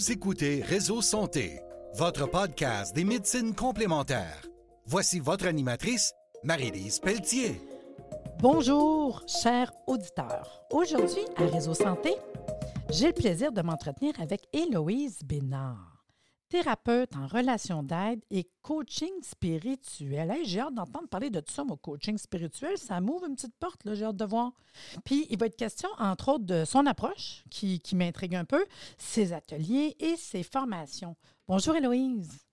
Vous écoutez Réseau Santé, votre podcast des médecines complémentaires. Voici votre animatrice, Marie-Lise Pelletier. Bonjour, chers auditeurs. Aujourd'hui, à Réseau Santé, j'ai le plaisir de m'entretenir avec Héloïse Bénard thérapeute en relation d'aide et coaching spirituel. j'ai hâte d'entendre parler de tout ça, mon coaching spirituel. Ça m'ouvre une petite porte, j'ai hâte de voir. Puis, il va être question, entre autres, de son approche, qui, qui m'intrigue un peu, ses ateliers et ses formations. Bonjour, Héloïse.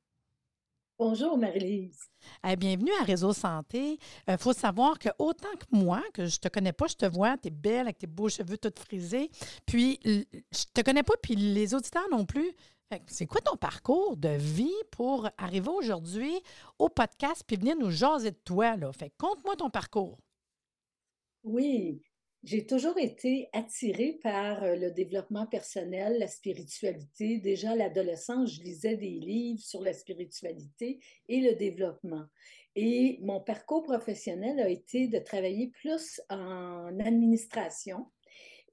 Bonjour, Marie-Lise. bienvenue à Réseau Santé. Il euh, faut savoir que autant que moi, que je te connais pas, je te vois, tu es belle avec tes beaux cheveux tout frisés. Puis, je te connais pas, puis les auditeurs non plus. C'est quoi ton parcours de vie pour arriver aujourd'hui au podcast puis venir nous jaser de toi? Là? Fait conte-moi ton parcours. Oui, j'ai toujours été attirée par euh, le développement personnel, la spiritualité. Déjà à l'adolescence, je lisais des livres sur la spiritualité et le développement. Et mon parcours professionnel a été de travailler plus en administration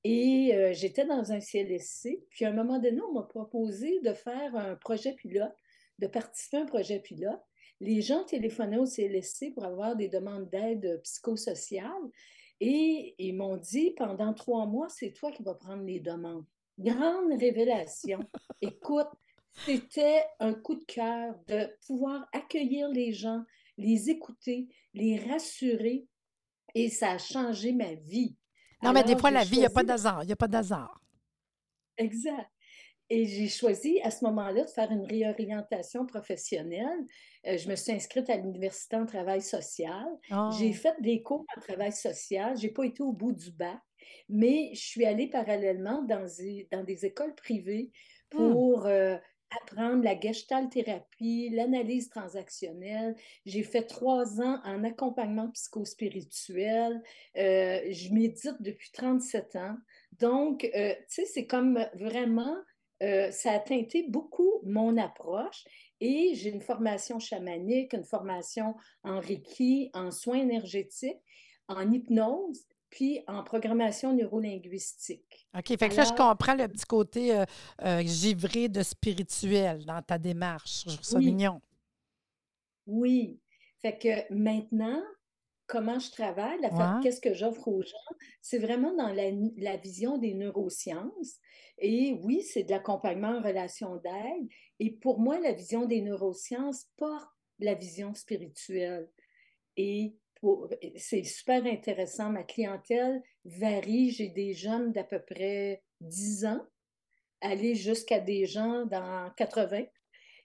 et euh, j'étais dans un CLSC. Puis à un moment donné, on m'a proposé de faire un projet pilote, de participer à un projet pilote. Les gens téléphonaient au CLSC pour avoir des demandes d'aide psychosociale. Et ils m'ont dit, pendant trois mois, c'est toi qui vas prendre les demandes. Grande révélation. Écoute, c'était un coup de cœur de pouvoir accueillir les gens, les écouter, les rassurer. Et ça a changé ma vie. Non, mais des fois, la vie, il n'y a pas d'hasard. Il n'y a pas d'hasard. Exact. Et j'ai choisi à ce moment-là de faire une réorientation professionnelle. Euh, je me suis inscrite à l'université en travail social. J'ai oh. fait des cours en travail social. Je n'ai pas été au bout du bac, mais je suis allée parallèlement dans des, dans des écoles privées hmm. pour euh, apprendre la gestalt thérapie, l'analyse transactionnelle. J'ai fait trois ans en accompagnement psychospirituel. Euh, je médite depuis 37 ans. Donc, euh, tu sais, c'est comme vraiment, euh, ça a teinté beaucoup mon approche. Et j'ai une formation chamanique, une formation en Reiki, en soins énergétiques, en hypnose puis en programmation neurolinguistique. OK, fait que là, je comprends le petit côté euh, euh, givré de spirituel dans ta démarche. Je trouve ça mignon. Oui. Fait que maintenant, comment je travaille, qu'est-ce que j'offre aux gens, c'est vraiment dans la, la, vision des neurosciences. Et oui, c'est de l'accompagnement en relation d'aide. Et pour moi, la vision des neurosciences porte la vision spirituelle. Et c'est super intéressant. Ma clientèle varie. J'ai des jeunes d'à peu près 10 ans, aller jusqu'à des gens dans 80.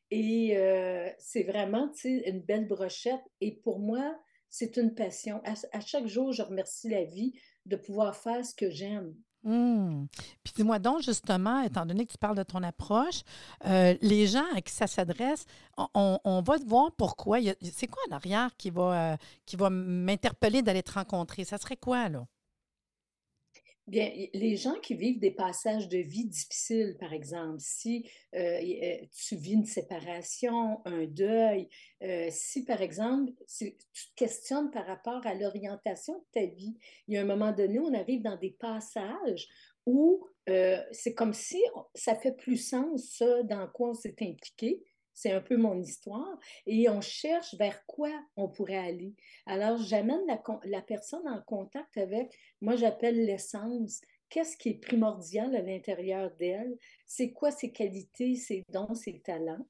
Et euh, c'est vraiment une belle brochette. Et pour moi, c'est une passion. à, chaque jour, je remercie la vie de pouvoir faire ce que j'aime. Mmh. Puis dis-moi donc, justement, étant donné que tu parles de ton approche, euh, les gens à qui ça s'adresse, on, va te voir pourquoi. C'est quoi en arrière qui va, euh, qui va m'interpeller d'aller te rencontrer? Ça serait quoi, là? Bien, les gens qui vivent des passages de vie difficiles, par exemple, si euh, euh, tu vis une séparation, un deuil, euh, si, par exemple, tu te questionnes par rapport à l'orientation de ta vie, il y a un moment donné, on arrive dans des passages où c'est comme si ça fait plus sens, dans quoi on s'est impliqué, c'est un peu mon histoire. Et on cherche vers quoi on pourrait aller. Alors, j'amène la, personne en contact avec, moi j'appelle l'essence. Qu'est-ce qui est primordial à l'intérieur d'elle? C'est quoi ses qualités, ses dons, ses talents?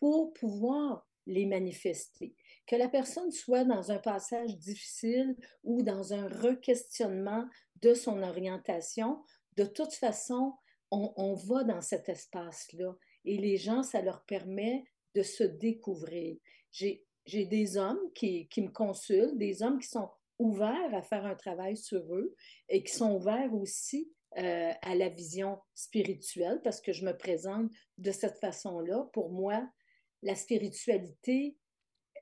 Pour pouvoir les manifester. Que la personne soit dans un passage difficile ou dans un requestionnement de son orientation, de toute façon, on, on va dans cet espace-là et les gens, ça leur permet de se découvrir. J'ai des hommes qui, me consultent, des hommes qui sont ouverts à faire un travail sur eux et qui sont ouverts aussi euh, à la vision spirituelle parce que je me présente de cette façon-là. Pour moi, la spiritualité,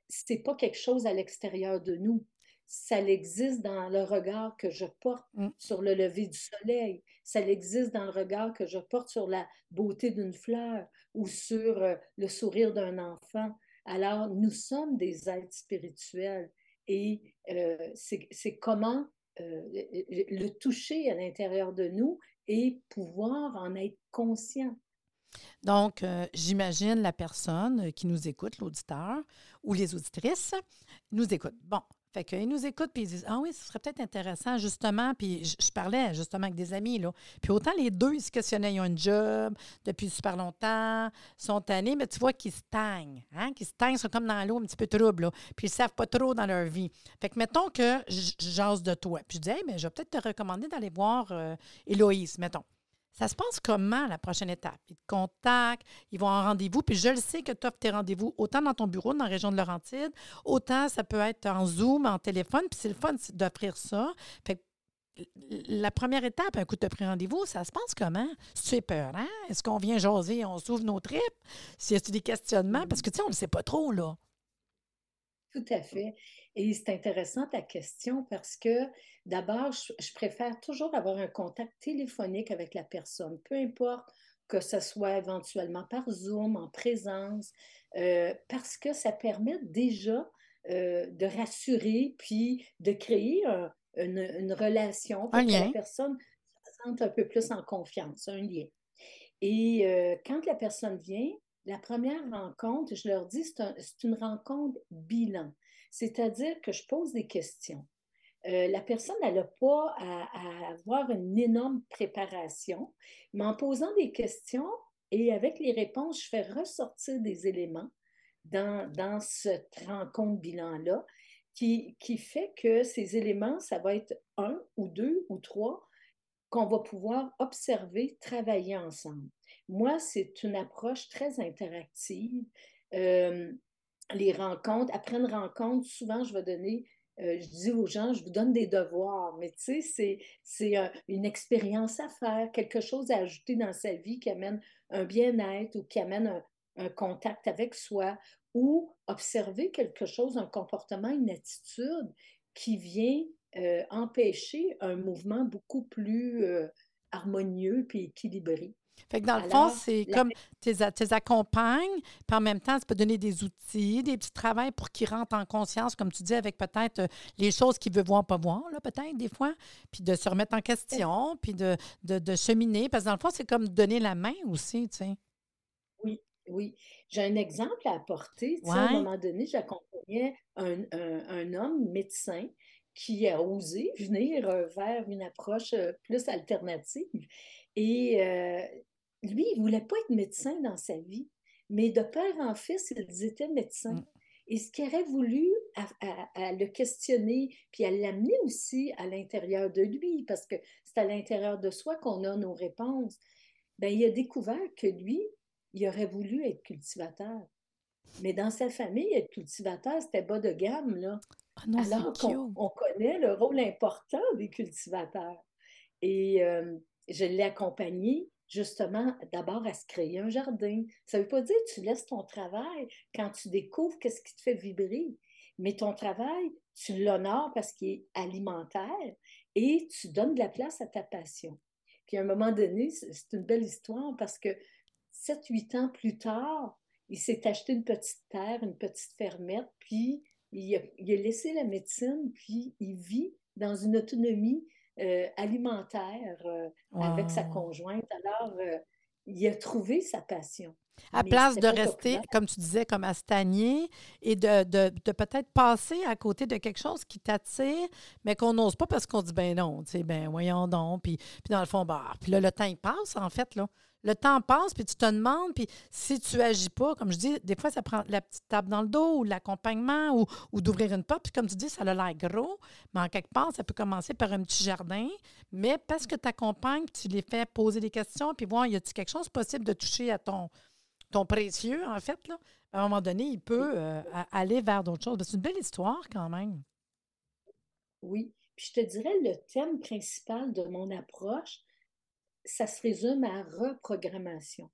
c'est pas quelque chose à l'extérieur de nous ça existe dans le regard que je porte mm. sur le lever du soleil, ça existe dans le regard que je porte sur la beauté d'une fleur ou sur euh, le sourire d'un enfant. Alors, nous sommes des êtres spirituels et euh, c'est comment euh, le toucher à l'intérieur de nous et pouvoir en être conscient. Donc, euh, j'imagine la personne qui nous écoute, l'auditeur ou les auditrices, nous écoute. Bon, fait qu'ils nous écoutent puis ils disent Ah oui, ce serait peut-être intéressant, justement. Puis je, parlais justement avec des amis, là. Puis autant les deux, ils se questionnaient, ils ont un job depuis super longtemps, sont tannés, mais tu vois qu'ils se taignent, hein, qu'ils se taignent, sont comme dans l'eau un petit peu trouble, là. Puis ils ne savent pas trop dans leur vie. Fait que mettons que j'ose de toi. Puis je dis, mais je vais peut-être te recommander d'aller voir euh, Héloïse, mettons. Ça se passe comment la prochaine étape? Ils te contactent, ils vont en rendez-vous. Puis je le sais que tu offres tes rendez-vous autant dans ton bureau, dans la région de Laurentide, autant ça peut être en Zoom, en téléphone. Puis c'est le fun d'offrir ça. Fait la première étape, un coup de pris rendez-vous, ça se passe comment? C'est peur, hein? Est-ce qu'on vient jaser, on s'ouvre nos tripes? S'il y a des questionnements? Parce que, tu sais, on ne sait pas trop, là. Tout à fait. Et c'est intéressant ta question parce que d'abord, je, préfère toujours avoir un contact téléphonique avec la personne, peu importe que ce soit éventuellement par Zoom, en présence, euh, parce que ça permet déjà euh, de rassurer puis de créer une, relation pour que la personne se sente un peu plus en confiance, un lien. Et euh, quand la personne vient, la première rencontre, je leur dis, c'est une rencontre bilan. C'est-à-dire que je pose des questions. Euh, la personne, n'a pas à, avoir une énorme préparation, mais en posant des questions et avec les réponses, je fais ressortir des éléments dans, cette rencontre bilan-là qui fait que ces éléments, ça va être un ou deux ou trois qu'on va pouvoir observer, travailler ensemble. Moi, c'est une approche très interactive. Euh, les rencontres, après une rencontre, souvent, je vais donner, euh, je dis aux gens, je vous donne des devoirs, mais tu sais, c'est une expérience à faire, quelque chose à ajouter dans sa vie qui amène un bien-être ou qui amène un, contact avec soi ou observer quelque chose, un comportement, une attitude qui vient euh, empêcher un mouvement beaucoup plus euh, harmonieux et équilibré. Fait que dans le fond, c'est comme tu les accompagnes, puis en même temps, tu peux donner des outils, des petits travails pour qu'ils rentrent en conscience, comme tu dis, avec peut-être euh, les choses qu'ils veulent voir, pas voir, là, peut-être, des fois, puis de se remettre en question, puis de, de, cheminer. Parce que dans le fond, c'est comme donner la main aussi, tu sais. Oui, oui. J'ai un exemple à apporter. À un moment donné, j'accompagnais un, un, homme médecin qui a osé venir euh, vers une approche euh, plus alternative. Et lui, il ne voulait pas être médecin dans sa vie, mais de père en fils, ils étaient médecins. Mm. Et ce qu'il aurait voulu à, le questionner, puis à l'amener aussi à l'intérieur de lui, parce que c'est à l'intérieur de soi qu'on a nos réponses, bien, il a découvert que lui, il aurait voulu être cultivateur. Mais dans sa famille, être cultivateur, c'était bas de gamme, là. Ah Alors qu'on on connaît le rôle important des cultivateurs. Et euh, je l'ai accompagné justement, d'abord à se créer un jardin. Ça ne veut pas dire que tu laisses ton travail quand tu découvres qu'est-ce qui te fait vibrer, mais ton travail, tu l'honores parce qu'il est alimentaire et tu donnes de la place à ta passion. Puis à un moment donné, c'est une belle histoire parce que 7-8 ans plus tard, il s'est acheté une petite terre, une petite fermette, puis il a, il a laissé la médecine, puis il vit dans une autonomie euh, alimentaire euh, avec sa conjointe. Alors, euh, il a trouvé sa passion. À place de rester, comme tu disais, comme à stagner et de, de, de peut-être passer à côté de quelque chose qui t'attire, mais qu'on n'ose pas parce qu'on dit ben non, tu sais, ben voyons donc. Puis, puis dans le fond, bah, puis là, le temps, il passe, en fait, là. Le temps passe, puis tu te demandes, puis si tu agis pas, comme je dis, des fois, ça prend la petite table dans le dos ou l'accompagnement ou, ou d'ouvrir une porte. Puis comme tu dis, ça a l'air gros, mais en quelque part, ça peut commencer par un petit jardin. Mais parce que tu accompagnes, tu les fais poser des questions, puis voir, y a-t-il quelque chose possible de toucher à ton, ton précieux, en fait, là? À un moment donné, il peut euh, aller vers d'autres choses. C'est une belle histoire quand même. Oui. Puis je te dirais, le thème principal de mon approche, ça se résume à reprogrammation.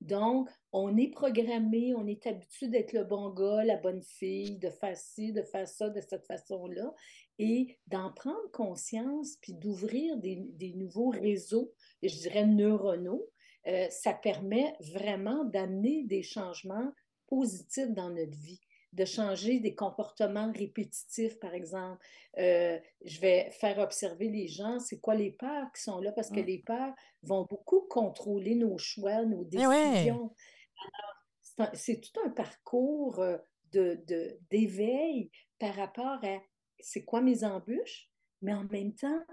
Donc, on est programmé, on est habitué d'être le bon gars, la bonne fille, de faire ci, de faire ça de cette façon-là, et d'en prendre conscience, puis d'ouvrir des, nouveaux réseaux, je dirais neuronaux, euh, ça permet vraiment d'amener des changements positifs dans notre vie. De changer des comportements répétitifs, par exemple. Euh, je vais faire observer les gens, c'est quoi les peurs qui sont là, parce que mm. les peurs vont beaucoup contrôler nos choix, nos décisions. c'est tout un parcours euh, de, d'éveil par rapport à c'est quoi mes embûches, mais en même temps,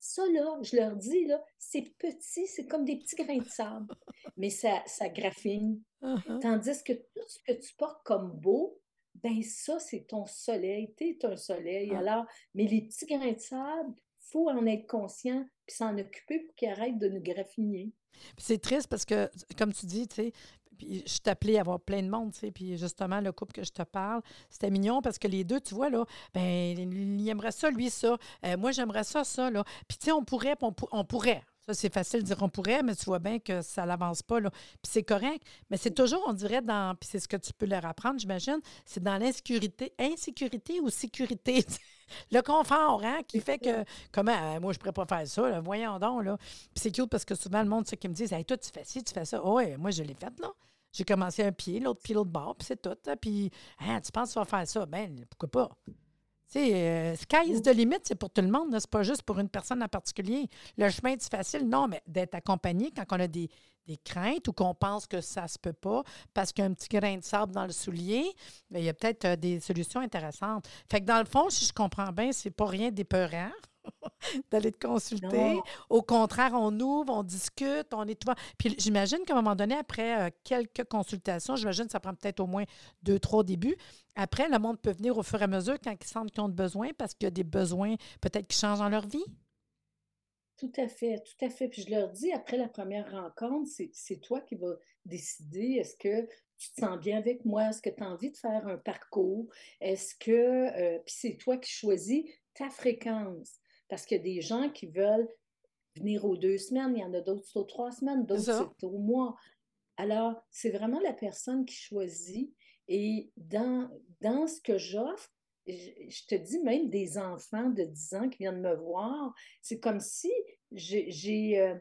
ça, là, je leur dis, là, c'est petit, c'est comme des petits grains de sable, mais ça, ça graphine. Uh-huh. Tandis que tout ce que tu portes comme beau, ben ça, c'est ton soleil, t'es un soleil. Ah. Alors, mais les petits grains de sable, il faut en être conscient puis s'en occuper pour qu'ils arrêtent de nous graffiner. C'est triste parce que, comme tu dis, tu sais, puis je t'appelais à avoir plein de monde, tu sais, puis justement, le couple que je te parle, c'était mignon parce que les deux, tu vois, là, ben, il aimerait ça, lui, ça. Euh, moi, j'aimerais ça, ça, là. Puis, tu sais, on pourrait, on, on pourrait. Ça, c'est facile de dire on pourrait, mais tu vois bien que ça n'avance pas. Là. Puis c'est correct. Mais c'est toujours, on dirait, dans. Puis c'est ce que tu peux leur apprendre, j'imagine, c'est dans l'insécurité. Insécurité ou sécurité? le confort, hein, qui fait que. Comment, euh, moi, je ne pourrais pas faire ça, voyons donc, là. Puis c'est cute parce que souvent, le monde, ceux qui me disent, hey, toi, tu fais ci, tu fais ça. Oh, ouais, moi, je l'ai fait, là. J'ai commencé un pied, l'autre pied, l'autre bord, puis c'est tout. Puis, hein, tu penses que tu vas faire ça? Ben, pourquoi pas? Sais, euh, sky is the limit, c'est pour tout le monde, c'est pas juste pour une personne en particulier. Le chemin est facile, non, mais d'être accompagné quand on a des, craintes ou qu'on pense que ça se peut pas parce qu'il y a un petit grain de sable dans le soulier, bien, il y a peut-être euh, des solutions intéressantes. Fait que dans le fond, si je comprends bien, c'est pas rien d'épeurant. d'aller te consulter. Au contraire, on ouvre, on discute, on est tout. Puis j'imagine qu'à un moment donné, après euh, quelques consultations, j'imagine que ça prend peut-être au moins deux, trois débuts. Après, le monde peut venir au fur et à mesure quand ils sentent qu'ils ont besoin parce qu'il y a des besoins peut-être qui changent dans leur vie. Tout à fait, tout à fait. Puis je leur dis, après la première rencontre, c'est toi qui vas décider est-ce que tu te sens bien avec moi? Est-ce que tu as envie de faire un parcours? Est-ce que, euh, puis c'est toi qui choisis ta fréquence. Parce qu'il y a des gens qui veulent venir aux deux semaines, il y en a d'autres aux trois semaines, d'autres au mois. Alors, c'est vraiment la personne qui choisit. Et dans, dans ce que j'offre, je, te dis même des enfants de 10 ans qui viennent me voir, c'est comme si j'ai euh,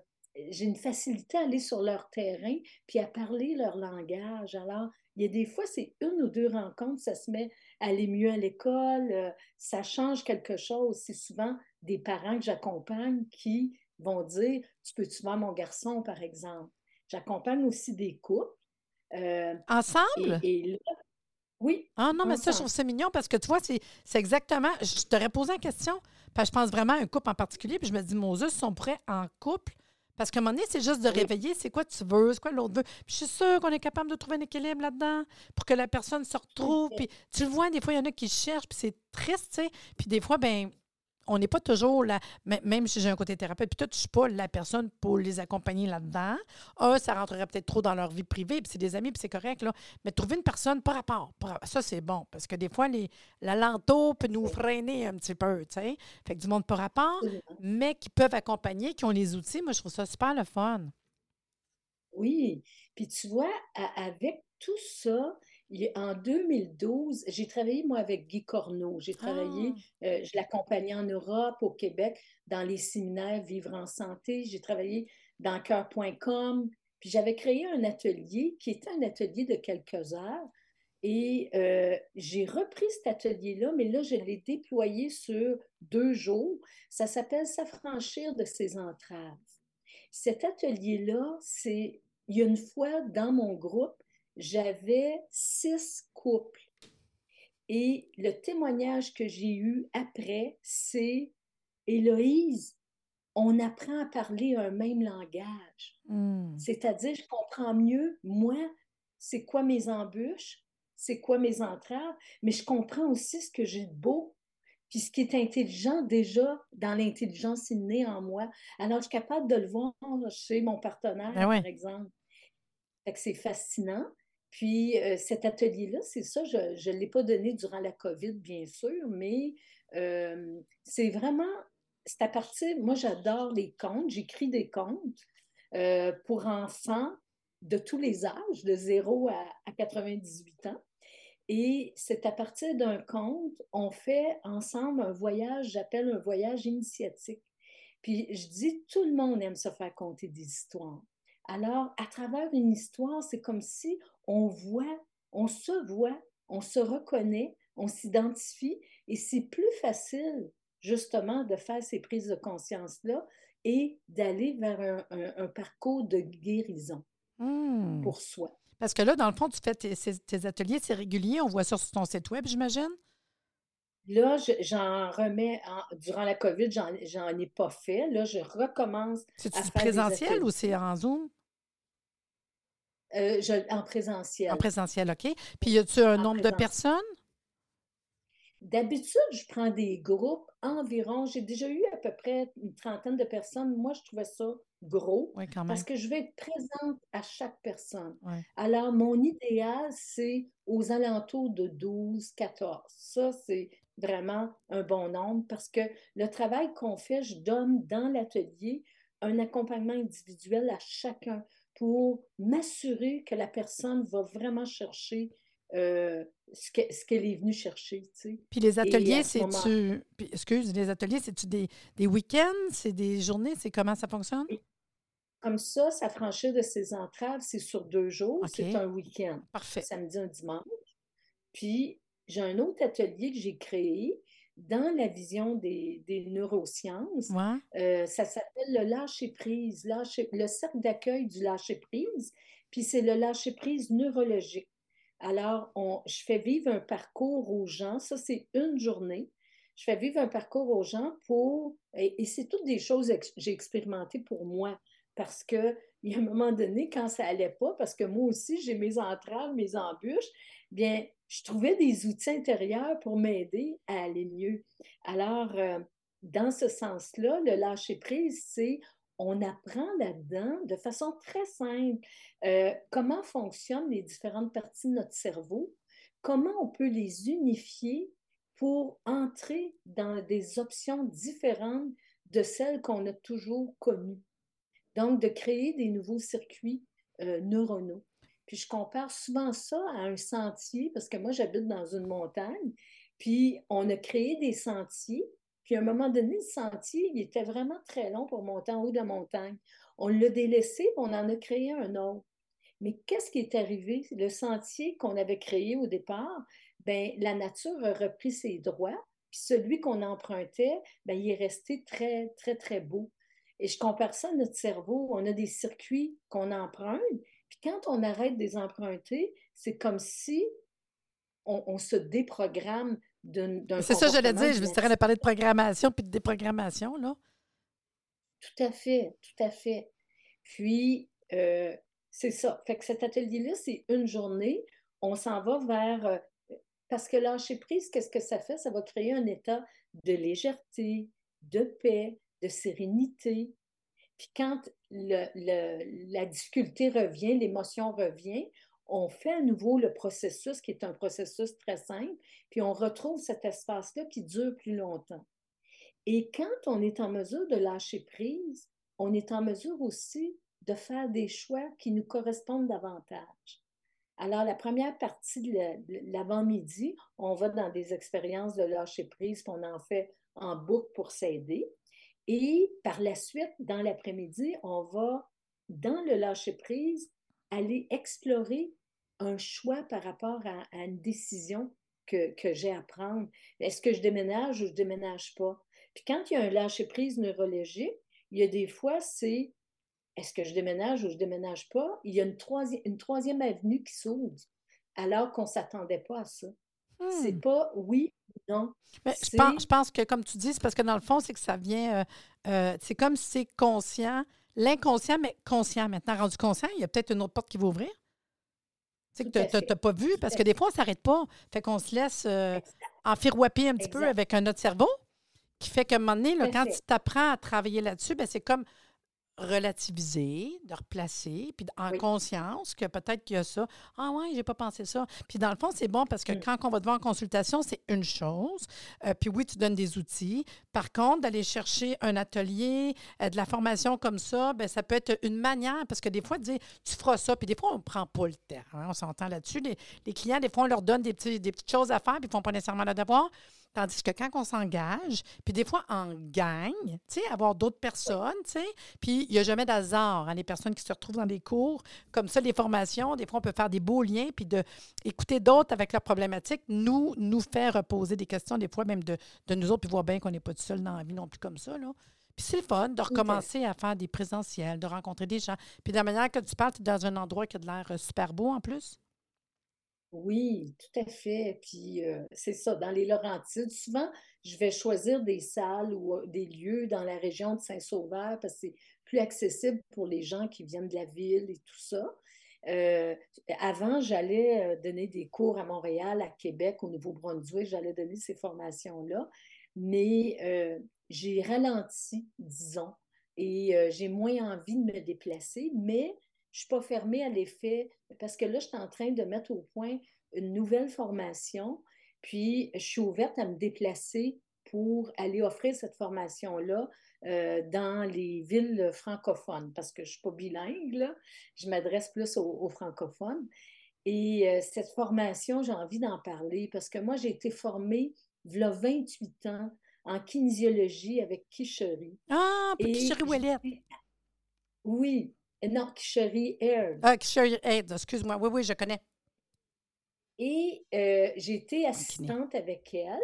j'ai une facilité à aller sur leur terrain puis à parler leur langage. Alors, il y a des fois, c'est une ou deux rencontres, ça se met à aller mieux à l'école, euh, ça change quelque chose. C'est souvent des parents que j'accompagne qui vont dire Tu peux-tu voir mon garçon, par exemple J'accompagne aussi des couples. Euh, Ensemble? oui. Ah non, mais ça, je trouve ça mignon parce que tu vois, c'est exactement. Je t'aurais posé la question, parce que je pense vraiment à un couple en particulier, puis je me dis, Moses, sont prêts en couple parce qu'à un moment donné, c'est juste de réveiller c'est quoi tu veux, c'est quoi l'autre veut. Puis je suis sûre qu'on est capable de trouver un équilibre là-dedans pour que la personne se retrouve. Puis tu le vois, des fois, il y en a qui cherchent, puis c'est triste, tu sais. Puis des fois, ben on n'est pas toujours là, même si j'ai un côté thérapeute, puis toi, je ne suis pas la personne pour les accompagner là-dedans. Un, ça rentrerait peut-être trop dans leur vie privée, puis c'est des amis, puis c'est correct, là. Mais trouver une personne par rapport, ça, c'est bon, parce que des fois, les, la lento peut nous freiner un petit peu, tu sais. Fait que du monde par rapport, mais qui peuvent accompagner, qui ont les outils, moi, je trouve ça super le fun. Oui, puis tu vois, avec tout ça, en 2012, j'ai travaillé, moi, avec Guy Corneau. J'ai travaillé, ah! euh, je l'accompagnais en Europe, au Québec, dans les séminaires Vivre en santé. J'ai travaillé dans cœur.com. Puis j'avais créé un atelier qui était un atelier de quelques heures. Et euh, j'ai repris cet atelier-là, mais là, je l'ai déployé sur deux jours. Ça s'appelle S'affranchir de ses entraves. Cet atelier-là, c'est, il y a une fois dans mon groupe, j'avais six couples. Et le témoignage que j'ai eu après, c'est Héloïse, on apprend à parler un même langage. Hmm. C'est-à-dire, je comprends mieux, moi, c'est quoi mes embûches, c'est quoi mes entraves, mais je comprends aussi ce que j'ai de beau, puis ce qui est intelligent déjà dans l'intelligence innée en moi. Alors, je suis capable de le voir chez mon partenaire, ben par exemple. Fait que c'est fascinant. Puis euh, cet atelier-là, c'est ça, je ne l'ai pas donné durant la COVID, bien sûr, mais euh, c'est vraiment, c'est à partir, moi j'adore les contes, j'écris des contes euh, pour enfants de tous les âges, de 0 à, à 98 ans. Et c'est à partir d'un conte, on fait ensemble un voyage, j'appelle un voyage initiatique. Puis je dis, tout le monde aime se faire conter des histoires. Alors, à travers une histoire, c'est comme si on voit, on se voit on se reconnaît, on s'identifie et c'est plus facile justement de faire ces prises de conscience-là et d'aller vers un, parcours de guérison mmh. pour soi. Parce que là, dans le fond, tu fais tes, ateliers, c'est régulier, on voit ça sur ton site web, j'imagine? Là, j'en remets, durant la COVID, j'en ai pas fait. Là, je recommence. C'est-tu présentiel ou c'est en Zoom? Euh, en présentiel. En présentiel, OK. Puis, y a-tu un nombre de personnes? D'habitude, je prends des groupes environ. J'ai déjà eu à peu près une trentaine de personnes. Moi, je trouvais ça gros parce que je vais être présente à chaque personne. Alors, mon idéal, c'est aux alentours de 12, 14. Ça, c'est vraiment un bon nombre parce que le travail qu'on fait, je donne dans l'atelier un accompagnement individuel à chacun pour m'assurer que la personne va vraiment chercher euh, ce qu'elle est venue chercher. Puis les ateliers, c'est-tu. Excuse, les ateliers, c'est-tu des, des week-ends? C'est des journées? C'est comment ça fonctionne? Comme ça, ça franchit de ses entraves, c'est sur deux jours. C'est un week-end. Parfait. Samedi, un dimanche. Puis j'ai un autre atelier que j'ai créé dans la vision des, neurosciences. Euh, ça s'appelle le lâcher-prise, le cercle d'accueil du lâcher-prise. Puis c'est le lâcher-prise neurologique. Alors, je fais vivre un parcours aux gens. Ça, c'est une journée. Je fais vivre un parcours aux gens pour. Et, c'est toutes des choses que j'ai expérimentées pour moi. Parce qu'il y a un moment donné, quand ça n'allait pas, parce que moi aussi, j'ai mes entraves, mes embûches, bien, je trouvais des outils intérieurs pour m'aider à aller mieux. Alors, euh, dans ce sens-là, le lâcher-prise, c'est on apprend là-dedans de façon très simple euh, comment fonctionnent les différentes parties de notre cerveau, comment on peut les unifier pour entrer dans des options différentes de celles qu'on a toujours connues. Donc, de créer des nouveaux circuits euh, neuronaux. Puis je compare souvent ça à un sentier, parce que moi, j'habite dans une montagne, puis on a créé des sentiers puis à un moment donné, le sentier, il était vraiment très long pour monter en haut de la montagne. On l'a délaissé, puis on en a créé un autre. Mais qu'est-ce qui est arrivé? Le sentier qu'on avait créé au départ, ben, la nature a repris ses droits, puis celui qu'on empruntait, ben, il est resté très, très, très beau. Et je compare ça à notre cerveau. On a des circuits qu'on emprunte, puis quand on arrête de les emprunter, c'est comme si on, on se déprogramme c'est ça, j'allais dire. Je vous dirais de parler de programmation puis de déprogrammation, là. Tout à fait, tout à fait. Puis, euh, c'est ça. Fait que cet atelier-là, c'est une journée. On s'en va vers. Euh, parce que lâcher prise, qu'est-ce que ça fait? Ça va créer un état de légèreté, de paix, de sérénité. Puis quand la difficulté revient, l'émotion revient, on fait à nouveau le processus qui est un processus très simple, puis on retrouve cet espace-là qui dure plus longtemps. Et quand on est en mesure de lâcher prise, on est en mesure aussi de faire des choix qui nous correspondent davantage. Alors, la première partie de l'avant-midi, on va dans des expériences de lâcher prise, qu'on en fait en boucle pour s'aider. Et par la suite, dans l'après-midi, on va, dans le lâcher prise, aller explorer un choix par rapport à, une décision que, j'ai à prendre. Est-ce que je déménage ou je déménage pas? Puis quand il y a un lâcher-prise neurologique, il y a des fois, c'est est-ce que je déménage ou je déménage pas? Il y a une, une troisième avenue qui s'ouvre, alors qu'on ne s'attendait pas à ça. C'est hmm. pas oui ou non. Mais je, pense, je pense que, comme tu dis, c'est parce que dans le fond, c'est que ça vient. Euh, euh, c'est comme si c'est conscient, l'inconscient, mais conscient. Maintenant, rendu conscient, il y a peut-être une autre porte qui va ouvrir. Tu sais, que tu n'as pas vu, parce que des fois, on ne s'arrête pas. Fait qu'on se laisse euh, enfirouaper un petit peu avec un autre cerveau, qui fait qu'à un moment donné, quand tu t'apprends à travailler là-dessus, ben, c'est comme relativiser, de replacer, puis en conscience que peut-être qu'il y a ça. Ah ouais, j'ai pas pensé ça. Puis dans le fond, c'est bon parce que mm. quand on va te voir en consultation, c'est une chose. Euh, puis oui, tu donnes des outils. Par contre, d'aller chercher un atelier, euh, de la formation comme ça, ben ça peut être une manière parce que des fois, dire tu feras ça, puis des fois, on ne prend pas le temps. Hein, on s'entend là-dessus. Les, clients, des fois, on leur donne des, petits, des petites choses à faire, puis ils ne font pas nécessairement le devoir. Tandis que quand on s'engage, puis des fois en gagne, tu sais, avoir d'autres personnes, tu sais, puis il n'y a jamais d'hasard. Hein, les personnes qui se retrouvent dans des cours, comme ça, les formations, des fois, on peut faire des beaux liens, puis de écouter d'autres avec leurs problématiques, nous, nous faire poser des questions, des fois même de, de nous autres, puis voir bien qu'on n'est pas tout seul dans la vie non plus comme ça, là. Puis c'est le fun de recommencer à faire des présentiels, de rencontrer des gens. Puis de la manière que tu parles, tu es dans un endroit qui a de l'air euh, super beau en plus. Oui, tout à fait. Puis euh, c'est ça, dans les Laurentides, souvent, je vais choisir des salles ou euh, des lieux dans la région de Saint-Sauveur parce que c'est plus accessible pour les gens qui viennent de la ville et tout ça. avant, j'allais donner des cours à Montréal, à Québec, au Nouveau-Brunswick, j'allais donner ces formations-là, mais j'ai ralenti, disons, et euh, j'ai moins envie de me déplacer, mais je ne suis pas fermée à l'effet parce que là, je suis en train de mettre au point une nouvelle formation, puis je suis ouverte à me déplacer pour aller offrir cette formation-là euh, dans les villes francophones, parce que je ne suis pas bilingue, je m'adresse plus aux, francophones. Et euh, cette formation, j'ai envie d'en parler parce que moi, j'ai été formée il y a 28 ans en kinésiologie avec Kishery. Ah, Kishery Ouellet. Oui, non, Kishery Air. Ah, Kishery Air, excuse-moi. Oui, oui, je connais. Et euh, j'ai été assistante avec elle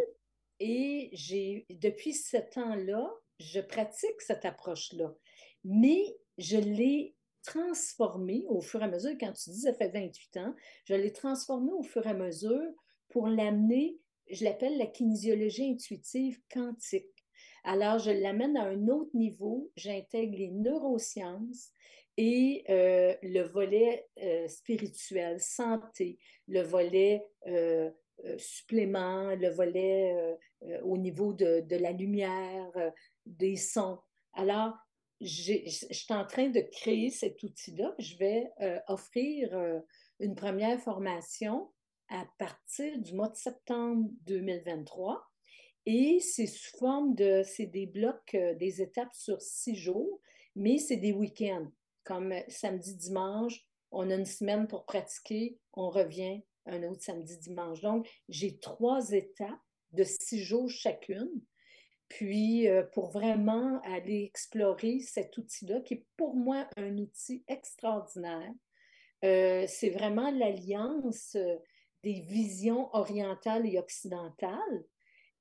et j'ai, depuis ce temps-là, je pratique cette approche-là. Mais je l'ai transformée au fur et à mesure, quand tu dis ça fait 28 ans, je l'ai transformée au fur et à mesure pour l'amener je l'appelle la kinésiologie intuitive quantique. Alors, je l'amène à un autre niveau, j'intègre les neurosciences et euh, le volet euh, spirituel, santé, le volet euh, supplément, le volet au niveau de, de la lumière, des sons. Alors, je suis en train de créer cet outil-là. Je vais offrir une première formation à partir du mois de septembre 2023. Et c'est sous forme de, c'est des blocs, des étapes sur six jours, mais c'est des week-ends. Comme euh, samedi, dimanche, on a une semaine pour pratiquer, on revient un autre samedi, dimanche. Donc, j'ai trois étapes de six jours chacune. Puis, euh, pour vraiment aller explorer cet outil-là, qui est pour moi un outil extraordinaire, c'est vraiment l'alliance des visions orientales et occidentales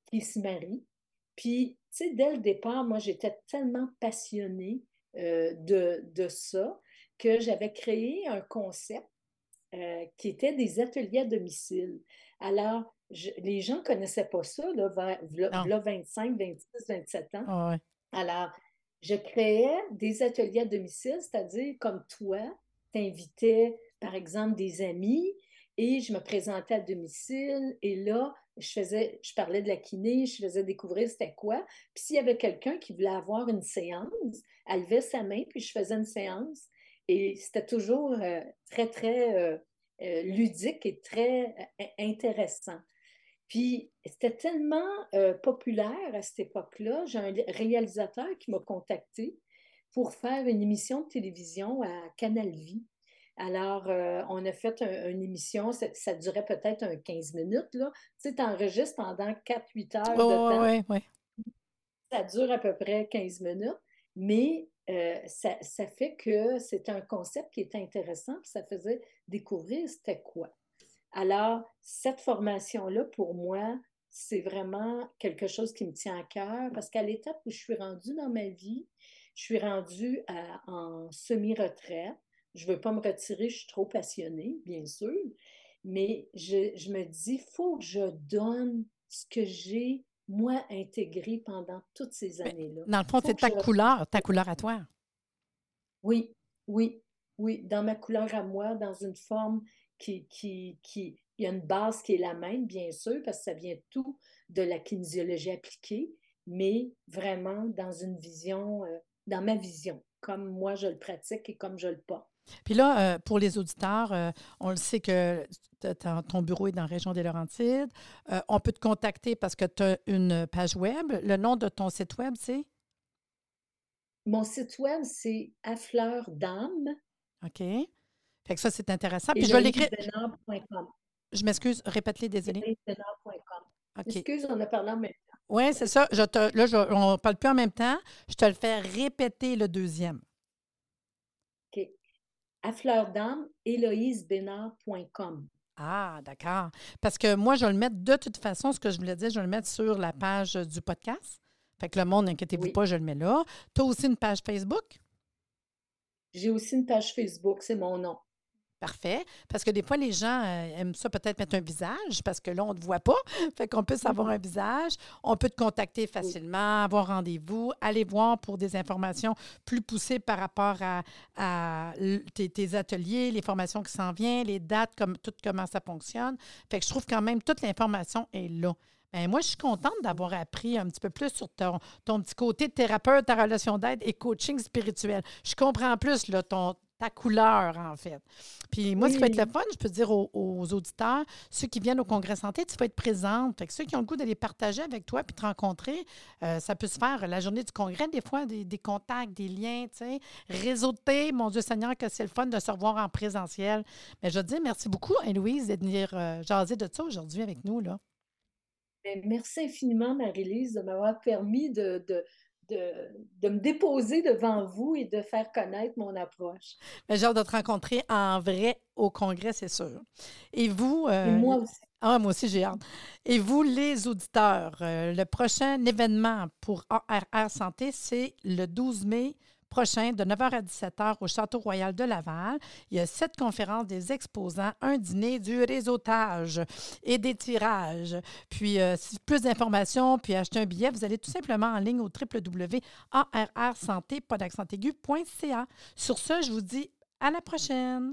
qui se marient. Puis, tu sais, dès le départ, moi, j'étais tellement passionnée euh, de, de, ça que j'avais créé un concept euh, qui était des ateliers à domicile. Alors, les gens ne connaissaient pas ça, là, vers, 25, 26, 27 ans. Ah Alors, je créais des ateliers à domicile, c'est-à-dire comme toi, tu invitais, par exemple, des amis, et je me présentais à domicile et là, je faisais, je parlais de la kiné, je faisais découvrir c'était quoi. Puis s'il y avait quelqu'un qui voulait avoir une séance, elle levait sa main, puis je faisais une séance. Et c'était toujours euh, très, très euh, euh, ludique et très intéressant. Puis c'était tellement populaire à cette époque-là. J'ai un réalisateur qui m'a contacté pour faire une émission de télévision à Canal Vie. Alors, euh, on a fait une émission, ça, durait peut-être un 15 minutes. Là. Tu sais, tu enregistres pendant 4-8 heures de temps. Oui, oui. Ça dure à peu près 15 minutes, mais euh, ça, ça, fait que c'est un concept qui est intéressant, puis ça faisait découvrir c'était quoi. Alors, cette formation-là, pour moi, c'est vraiment quelque chose qui me tient à cœur parce qu'à l'étape où je suis rendue dans ma vie, je suis rendue en semi-retraite je ne veux pas me retirer, je suis trop passionnée, bien sûr, mais je, me dis, il faut que je donne ce que j'ai, moi, intégré pendant toutes ces années-là. Dans le fond, c'est ta couleur, ta couleur à toi. Oui, oui, oui, dans ma couleur à moi, dans une forme qui, qui, qui, il y a une base qui est la même, bien sûr, parce que ça vient tout de la kinésiologie appliquée, mais vraiment dans une vision, euh, dans ma vision, comme moi je le pratique et comme je le porte. Puis là, euh, pour les auditeurs, euh, on le sait que ton bureau est dans la région des Laurentides. Euh, on peut te contacter parce que tu as une page web. Le nom de ton site web, c'est? Mon site web, c'est à fleur d'âme. OK. Fait que ça, c'est intéressant. Puis je vais l'écrire. Je m'excuse, répète-les, désolé. Excuse, on a parlé en même temps. Oui, c'est ça. Je te, là, on ne parle plus en même temps. Je te le fais répéter le deuxième. À fleur d'âme, héloïsebénard.com. Ah, d'accord. Parce que moi, je vais le mettre de toute façon, ce que je voulais dire, je vais le mettre sur la page du podcast. Fait que le monde, inquiétez-vous pas, je le mets là. Tu as aussi une page Facebook? J'ai aussi une page Facebook, c'est mon nom. Parfait. Parce que des fois, les gens euh, aiment ça peut-être mettre un visage parce que là, on ne te voit pas. Fait qu'on peut savoir un visage. On peut te contacter facilement, avoir rendez-vous, aller voir pour des informations plus poussées par rapport à, tes, ateliers, les formations qui s'en viennent, les dates, comme, tout comment ça fonctionne. Fait que je trouve quand même toute l'information est là. Bien, moi, je suis contente d'avoir appris un petit peu plus sur ton, ton petit côté de thérapeute, ta relation d'aide et coaching spirituel. Je comprends plus là, ton, ta couleur, en fait. Puis moi, ce qui va être le fun, je peux dire aux, auditeurs, ceux qui viennent au Congrès Santé, tu vas être présente. Fait que ceux qui ont le goût de les partager avec toi puis te rencontrer, euh, ça peut se faire la journée du Congrès, des fois, des, contacts, des liens, tu sais. Réseauter, mon Dieu Seigneur, que c'est le fun de se revoir en présentiel. Mais je veux dire merci beaucoup, Anne-Louise, de venir euh, jaser de ça aujourd'hui avec nous, là. Ben, merci infiniment, Marie-Lise, de m'avoir permis de de, me déposer devant vous et de faire connaître mon approche. J'ai hâte de te rencontrer en vrai au congrès, c'est sûr. Et vous... Euh, moi aussi. Ah, moi aussi, j'ai hâte. Et vous, les auditeurs, euh, le prochain événement pour ARR Santé, c'est le 12 mai prochain de 9h à 17h au Château Royal de Laval. Il y a sept conférences des exposants, un dîner, du réseautage et des tirages. Puis, euh, plus d'informations, puis acheter un billet, vous allez tout simplement en ligne au www.arrsanté, Sur ce, je vous dis à la prochaine.